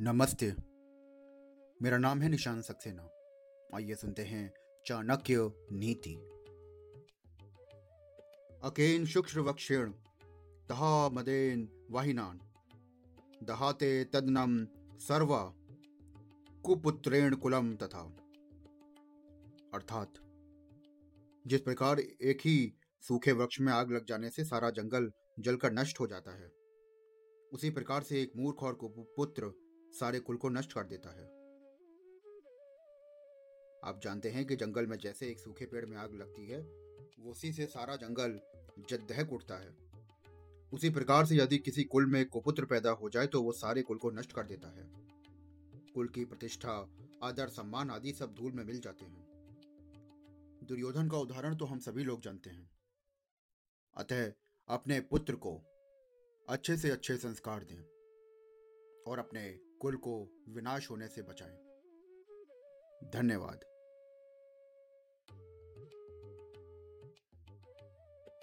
नमस्ते। मेरा नाम है निशान सक्सेना। आइए सुनते हैं चाणक्य नीति। अकेन शुक्र वक्षेण, तहा मदेन वाहिनान। दहाते तदनम सर्वा, कुपुत्रेण कुलम तथा। अर्थात, जिस प्रकार एक ही सूखे वृक्ष में आग लग जाने से सारा जंगल जलकर नष्ट हो जाता है, उसी प्रकार से एक मूर्ख और कुपुत्र सारे कुल को नष्ट कर देता है। आप जानते हैं कि जंगल में जैसे एक सूखे पेड़ में आग लगती है, उसी से सारा जंगल दहक उठता है। उसी प्रकार से यदि किसी कुल में कुपुत्र पैदा हो जाए तो वो सारे कुल को नष्ट कर देता है। कुल की प्रतिष्ठा, आदर, सम्मान आदि सब धूल में मिल जाते हैं। दुर्योधन का उदाहरण तो हम सभी लोग जानते हैं। अतः अपने पुत्र को अच्छे से अच्छे संस्कार दें। और अपने कुल को विनाश होने से बचाएँ। धन्यवाद।